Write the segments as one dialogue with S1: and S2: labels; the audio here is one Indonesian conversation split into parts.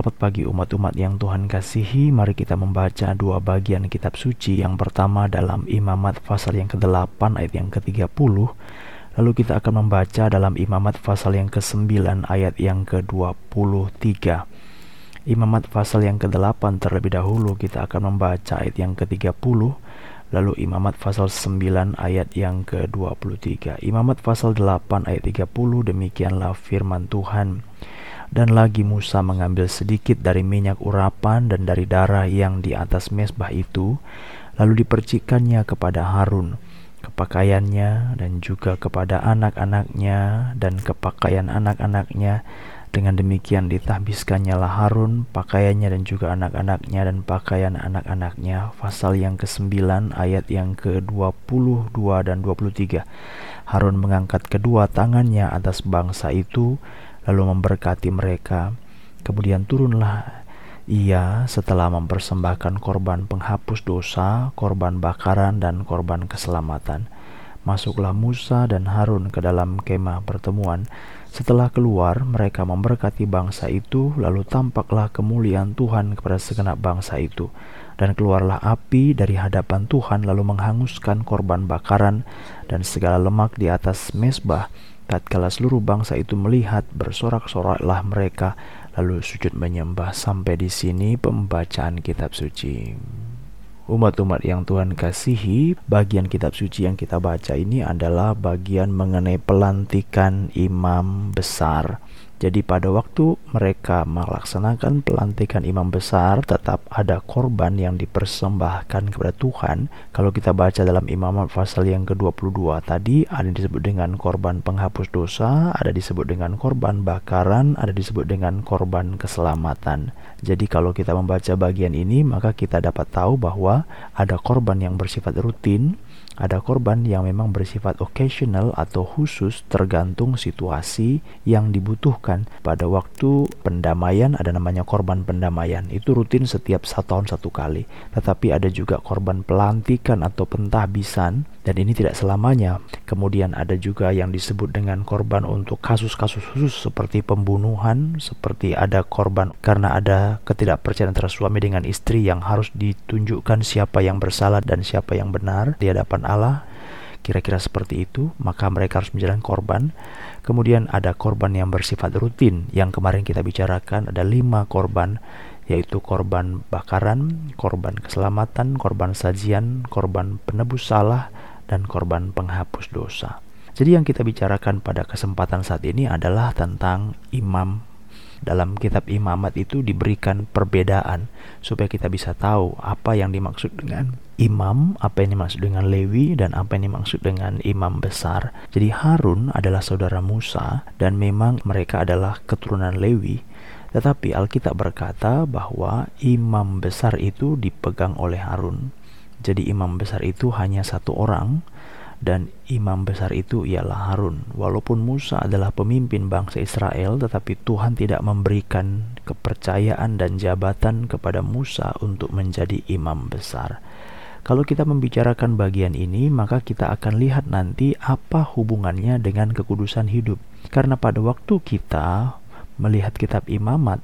S1: Selamat pagi umat-umat yang Tuhan kasihi. Mari kita membaca dua bagian kitab suci. Yang pertama dalam Imamat pasal yang ke-8 ayat yang ke-30 Lalu kita akan membaca dalam Imamat pasal yang ke-9 ayat yang ke-23 Imamat pasal yang ke-8 terlebih dahulu kita akan membaca ayat yang ke-30 Lalu Imamat pasal 9 ayat yang ke-23 Imamat pasal 8 ayat 30 demikianlah firman Tuhan dan lagi Musa mengambil sedikit dari minyak urapan dan dari darah yang di atas mesbah itu, lalu dipercikannya kepada Harun, kepakaiannya dan juga kepada anak-anaknya dan kepakaian anak-anaknya. Dengan demikian ditahbiskannya lah Harun, pakaiannya dan juga anak-anaknya dan pakaian anak-anaknya. Pasal yang ke-9 ayat yang ke-22 dan 23. Harun mengangkat kedua tangannya atas bangsa itu, lalu memberkati mereka. Kemudian turunlah ia setelah mempersembahkan korban penghapus dosa, korban bakaran, dan korban keselamatan. Masuklah Musa dan Harun ke dalam kemah pertemuan. Setelah keluar, mereka memberkati bangsa itu, lalu tampaklah kemuliaan Tuhan kepada segenap bangsa itu. Dan keluarlah api dari hadapan Tuhan, lalu menghanguskan korban bakaran dan segala lemak di atas mesbah Tatkala seluruh bangsa itu melihat, bersorak-soraklah mereka, lalu sujud menyembah. Sampai di sini pembacaan kitab suci. Umat-umat yang Tuhan kasihi, bagian kitab suci yang kita baca ini adalah bagian mengenai pelantikan imam besar. Jadi pada waktu mereka melaksanakan pelantikan imam besar tetap ada korban yang dipersembahkan kepada Tuhan. Kalau kita baca dalam imamat pasal yang ke-22 tadi ada disebut dengan korban penghapus dosa, ada disebut dengan korban bakaran, ada disebut dengan korban keselamatan. Jadi kalau kita membaca bagian ini maka kita dapat tahu bahwa ada korban yang bersifat rutin ada korban yang memang bersifat occasional atau khusus tergantung situasi yang dibutuhkan. Pada waktu pendamaian ada namanya korban pendamaian. Itu rutin setiap satu tahun satu kali. Tetapi ada juga korban pelantikan atau pentahbisan dan ini tidak selamanya. Kemudian ada juga yang disebut dengan korban untuk kasus-kasus khusus seperti pembunuhan, seperti ada korban karena ada ketidakpercayaan antara suami dengan istri yang harus ditunjukkan siapa yang bersalah dan siapa yang benar di hadapan Allah. Kira-kira seperti itu maka mereka harus menjalani korban. Kemudian ada korban yang bersifat rutin. Yang kemarin kita bicarakan ada lima korban yaitu korban bakaran, korban keselamatan, korban sajian, korban penebus salah, dan korban penghapus dosa. Jadi yang kita bicarakan pada kesempatan saat ini adalah tentang imam dalam kitab imamat itu diberikan perbedaan supaya kita bisa tahu apa yang dimaksud dengan imam, apa yang dimaksud dengan Lewi dan apa yang dimaksud dengan imam besar. Jadi Harun adalah saudara Musa dan memang mereka adalah keturunan Lewi. Tetapi Alkitab berkata bahwa imam besar itu dipegang oleh Harun. Jadi imam besar itu hanya satu orang dan imam besar itu ialah Harun. Walaupun Musa adalah pemimpin bangsa Israel, tetapi Tuhan tidak memberikan kepercayaan dan jabatan kepada Musa untuk menjadi imam besar. Kalau kita membicarakan bagian ini, maka kita akan lihat nanti apa hubungannya dengan kekudusan hidup. Karena pada waktu kita melihat kitab imamat,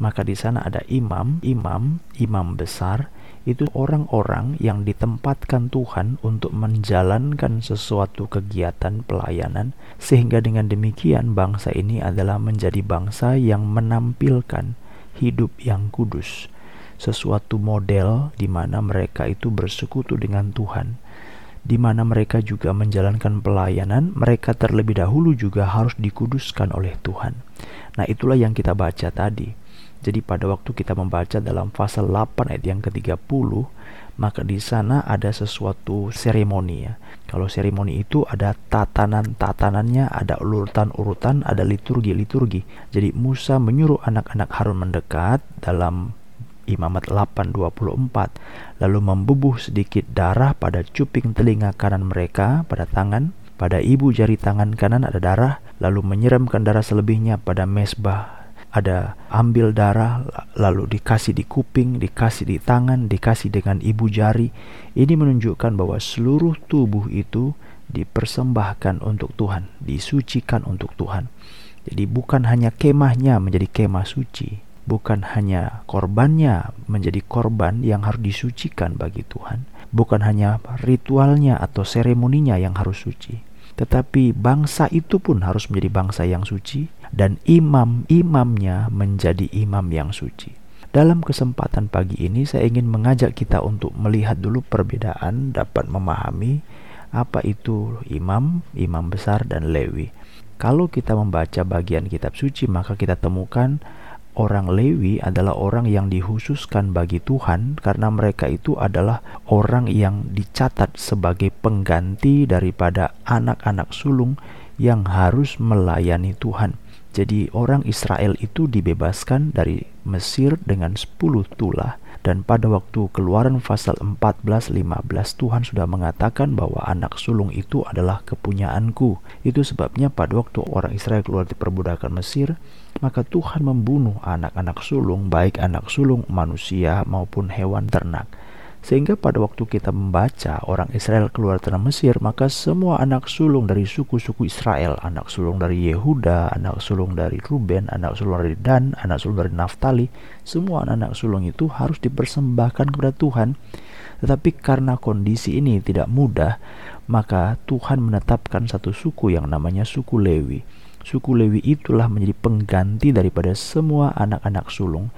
S1: maka di sana ada imam, imam, imam besar, itu orang-orang yang ditempatkan Tuhan untuk menjalankan sesuatu kegiatan pelayanan, sehingga dengan demikian bangsa ini adalah menjadi bangsa yang menampilkan hidup yang kudus, sesuatu model di mana mereka itu bersekutu dengan Tuhan. Di mana mereka juga menjalankan pelayanan, mereka terlebih dahulu juga harus dikuduskan oleh Tuhan. Nah, itulah yang kita baca tadi jadi pada waktu kita membaca dalam pasal 8 ayat yang ke-30, maka di sana ada sesuatu seremoni ya. Kalau seremoni itu ada tatanan-tatanannya, ada urutan-urutan, ada liturgi-liturgi. Jadi Musa menyuruh anak-anak Harun mendekat dalam Imamat 8:24 lalu membubuh sedikit darah pada cuping telinga kanan mereka pada tangan pada ibu jari tangan kanan ada darah lalu menyiramkan darah selebihnya pada mesbah ada ambil darah lalu dikasih di kuping, dikasih di tangan, dikasih dengan ibu jari. Ini menunjukkan bahwa seluruh tubuh itu dipersembahkan untuk Tuhan, disucikan untuk Tuhan. Jadi bukan hanya kemahnya menjadi kemah suci, bukan hanya korbannya menjadi korban yang harus disucikan bagi Tuhan, bukan hanya ritualnya atau seremoninya yang harus suci, tetapi bangsa itu pun harus menjadi bangsa yang suci dan imam-imamnya menjadi imam yang suci. Dalam kesempatan pagi ini saya ingin mengajak kita untuk melihat dulu perbedaan dapat memahami apa itu imam, imam besar dan lewi. Kalau kita membaca bagian kitab suci maka kita temukan orang Lewi adalah orang yang dikhususkan bagi Tuhan karena mereka itu adalah orang yang dicatat sebagai pengganti daripada anak-anak sulung yang harus melayani Tuhan. Jadi orang Israel itu dibebaskan dari Mesir dengan 10 tulah dan pada waktu keluaran pasal 14-15 Tuhan sudah mengatakan bahwa anak sulung itu adalah kepunyaanku. Itu sebabnya pada waktu orang Israel keluar dari perbudakan Mesir, maka Tuhan membunuh anak-anak sulung, baik anak sulung manusia maupun hewan ternak. Sehingga pada waktu kita membaca orang Israel keluar dari Mesir, maka semua anak sulung dari suku-suku Israel, anak sulung dari Yehuda, anak sulung dari Ruben, anak sulung dari Dan, anak sulung dari Naftali, semua anak-anak sulung itu harus dipersembahkan kepada Tuhan. Tetapi karena kondisi ini tidak mudah, maka Tuhan menetapkan satu suku yang namanya suku Lewi. Suku Lewi itulah menjadi pengganti daripada semua anak-anak sulung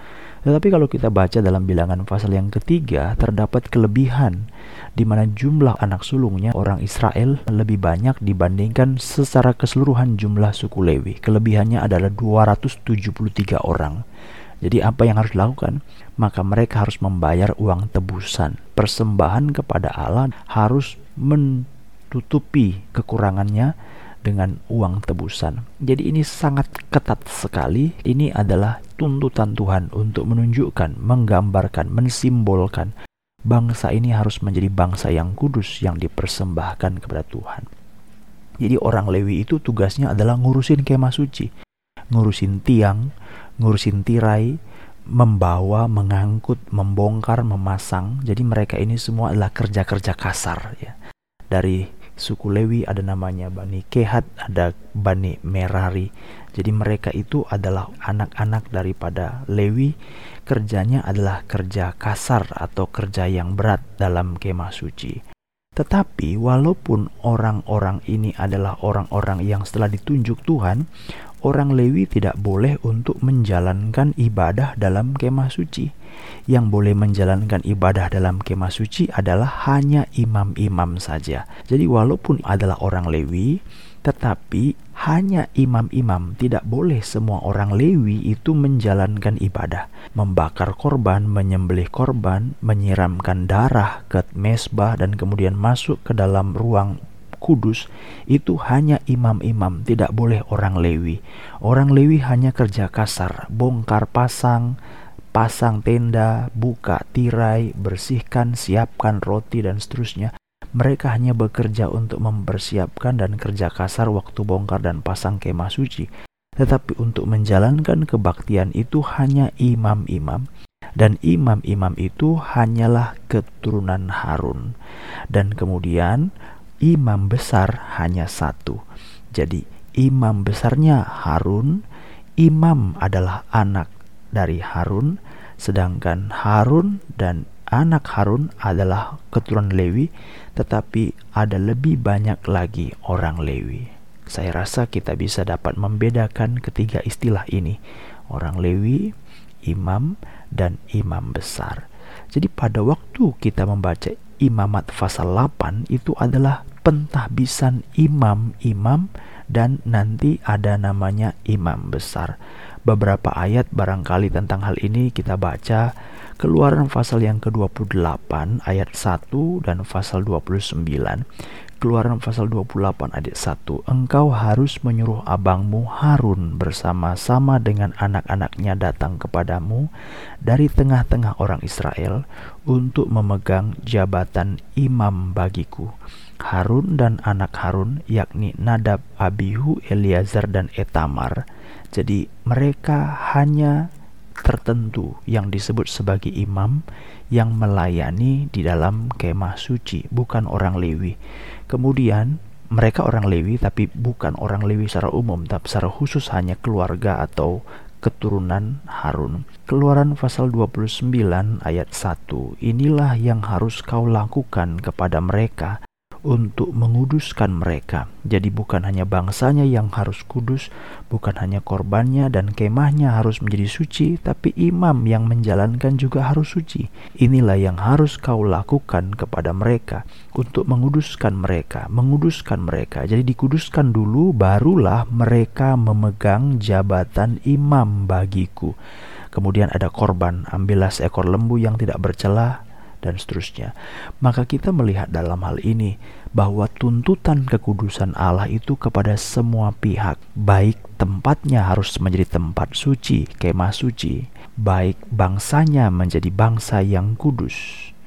S1: tetapi kalau kita baca dalam bilangan pasal yang ketiga, terdapat kelebihan di mana jumlah anak sulungnya orang Israel lebih banyak dibandingkan secara keseluruhan jumlah suku Lewi. Kelebihannya adalah 273 orang. Jadi apa yang harus dilakukan? Maka mereka harus membayar uang tebusan. Persembahan kepada Allah harus menutupi kekurangannya dengan uang tebusan. Jadi ini sangat ketat sekali. Ini adalah tuntutan Tuhan untuk menunjukkan, menggambarkan, mensimbolkan bangsa ini harus menjadi bangsa yang kudus yang dipersembahkan kepada Tuhan. Jadi orang Lewi itu tugasnya adalah ngurusin kemah suci, ngurusin tiang, ngurusin tirai, membawa, mengangkut, membongkar, memasang. Jadi mereka ini semua adalah kerja-kerja kasar ya. Dari suku Lewi ada namanya Bani Kehat, ada Bani Merari. Jadi mereka itu adalah anak-anak daripada Lewi. Kerjanya adalah kerja kasar atau kerja yang berat dalam kemah suci. Tetapi walaupun orang-orang ini adalah orang-orang yang setelah ditunjuk Tuhan, orang Lewi tidak boleh untuk menjalankan ibadah dalam kemah suci. Yang boleh menjalankan ibadah dalam kemah suci adalah hanya imam-imam saja. Jadi walaupun adalah orang Lewi, tetapi hanya imam-imam, tidak boleh semua orang Lewi itu menjalankan ibadah, membakar korban, menyembelih korban, menyiramkan darah ke mesbah dan kemudian masuk ke dalam ruang kudus itu hanya imam-imam, tidak boleh orang Lewi. Orang Lewi hanya kerja kasar, bongkar pasang, pasang tenda, buka tirai, bersihkan, siapkan roti, dan seterusnya. Mereka hanya bekerja untuk mempersiapkan dan kerja kasar waktu bongkar dan pasang kemah suci. Tetapi untuk menjalankan kebaktian itu hanya imam-imam, dan imam-imam itu hanyalah keturunan Harun. Dan kemudian imam besar hanya satu. Jadi imam besarnya Harun, imam adalah anak dari Harun, sedangkan Harun dan anak Harun adalah keturunan Lewi, tetapi ada lebih banyak lagi orang Lewi. Saya rasa kita bisa dapat membedakan ketiga istilah ini, orang Lewi, imam, dan imam besar. Jadi pada waktu kita membaca imamat pasal 8 itu adalah pentahbisan imam-imam dan nanti ada namanya imam besar beberapa ayat barangkali tentang hal ini kita baca Keluaran pasal yang ke-28 ayat 1 dan pasal 29. Keluaran pasal 28 ayat 1. Engkau harus menyuruh abangmu Harun bersama-sama dengan anak-anaknya datang kepadamu dari tengah-tengah orang Israel untuk memegang jabatan imam bagiku. Harun dan anak Harun yakni Nadab, Abihu, Eleazar dan Etamar jadi mereka hanya tertentu yang disebut sebagai imam yang melayani di dalam kemah suci, bukan orang Lewi. Kemudian mereka orang Lewi tapi bukan orang Lewi secara umum, tapi secara khusus hanya keluarga atau keturunan Harun. Keluaran pasal 29 ayat 1. Inilah yang harus kau lakukan kepada mereka untuk menguduskan mereka. Jadi bukan hanya bangsanya yang harus kudus, bukan hanya korbannya dan kemahnya harus menjadi suci, tapi imam yang menjalankan juga harus suci. Inilah yang harus kau lakukan kepada mereka untuk menguduskan mereka, menguduskan mereka. Jadi dikuduskan dulu barulah mereka memegang jabatan imam bagiku. Kemudian ada korban, ambillah seekor lembu yang tidak bercelah dan seterusnya. Maka kita melihat dalam hal ini bahwa tuntutan kekudusan Allah itu kepada semua pihak, baik tempatnya harus menjadi tempat suci, kemah suci, baik bangsanya menjadi bangsa yang kudus,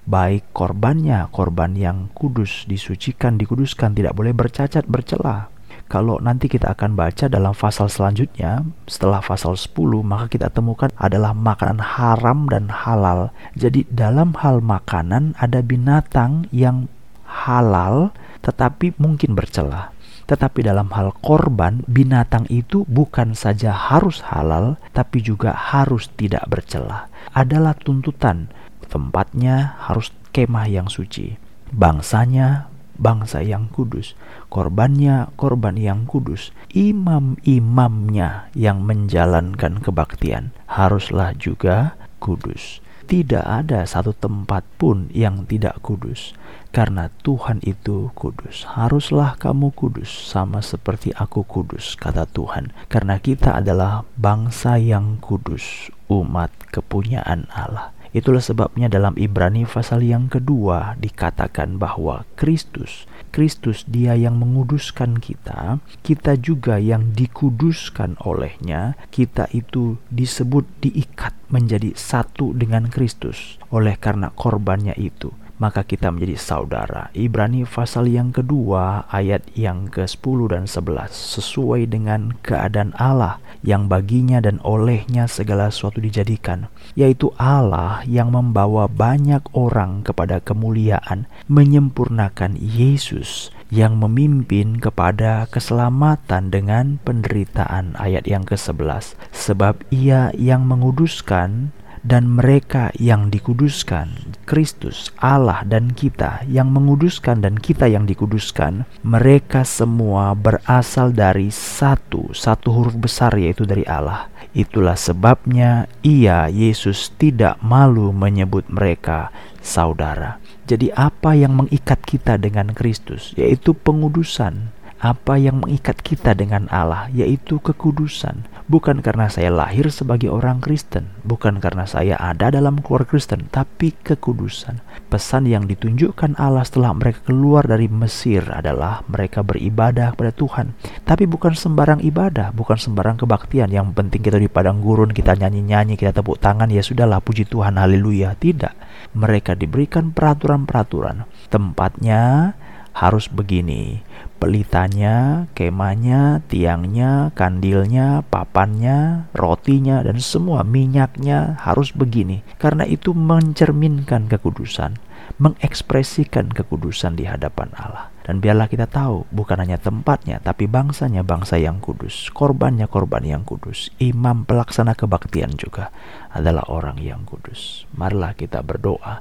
S1: baik korbannya korban yang kudus, disucikan, dikuduskan, tidak boleh bercacat, bercelah kalau nanti kita akan baca dalam pasal selanjutnya setelah pasal 10 maka kita temukan adalah makanan haram dan halal. Jadi dalam hal makanan ada binatang yang halal tetapi mungkin bercelah. Tetapi dalam hal korban, binatang itu bukan saja harus halal, tapi juga harus tidak bercelah. Adalah tuntutan, tempatnya harus kemah yang suci. Bangsanya bangsa yang kudus, korbannya korban yang kudus, imam-imamnya yang menjalankan kebaktian haruslah juga kudus. Tidak ada satu tempat pun yang tidak kudus, karena Tuhan itu kudus. Haruslah kamu kudus, sama seperti aku kudus, kata Tuhan, karena kita adalah bangsa yang kudus, umat kepunyaan Allah. Itulah sebabnya dalam Ibrani pasal yang kedua dikatakan bahwa Kristus, Kristus dia yang menguduskan kita, kita juga yang dikuduskan olehnya, kita itu disebut diikat menjadi satu dengan Kristus. Oleh karena korbannya itu maka kita menjadi saudara. Ibrani pasal yang kedua ayat yang ke-10 dan 11 sesuai dengan keadaan Allah yang baginya dan olehnya segala sesuatu dijadikan, yaitu Allah yang membawa banyak orang kepada kemuliaan, menyempurnakan Yesus yang memimpin kepada keselamatan dengan penderitaan. Ayat yang ke-11 sebab ia yang menguduskan dan mereka yang dikuduskan, Kristus, Allah dan kita yang menguduskan dan kita yang dikuduskan, mereka semua berasal dari satu, satu huruf besar yaitu dari Allah. Itulah sebabnya ia, Yesus, tidak malu menyebut mereka saudara. Jadi apa yang mengikat kita dengan Kristus, yaitu pengudusan, apa yang mengikat kita dengan Allah, yaitu kekudusan. Bukan karena saya lahir sebagai orang Kristen, bukan karena saya ada dalam keluarga Kristen, tapi kekudusan. Pesan yang ditunjukkan Allah setelah mereka keluar dari Mesir adalah mereka beribadah kepada Tuhan. Tapi bukan sembarang ibadah, bukan sembarang kebaktian. Yang penting kita di padang gurun, kita nyanyi-nyanyi, kita tepuk tangan, ya sudahlah puji Tuhan, haleluya. Tidak. Mereka diberikan peraturan-peraturan. Tempatnya harus begini pelitanya, kemahnya, tiangnya, kandilnya, papannya, rotinya, dan semua minyaknya harus begini. Karena itu mencerminkan kekudusan, mengekspresikan kekudusan di hadapan Allah. Dan biarlah kita tahu, bukan hanya tempatnya, tapi bangsanya bangsa yang kudus, korbannya korban yang kudus, imam pelaksana kebaktian juga adalah orang yang kudus. Marilah kita berdoa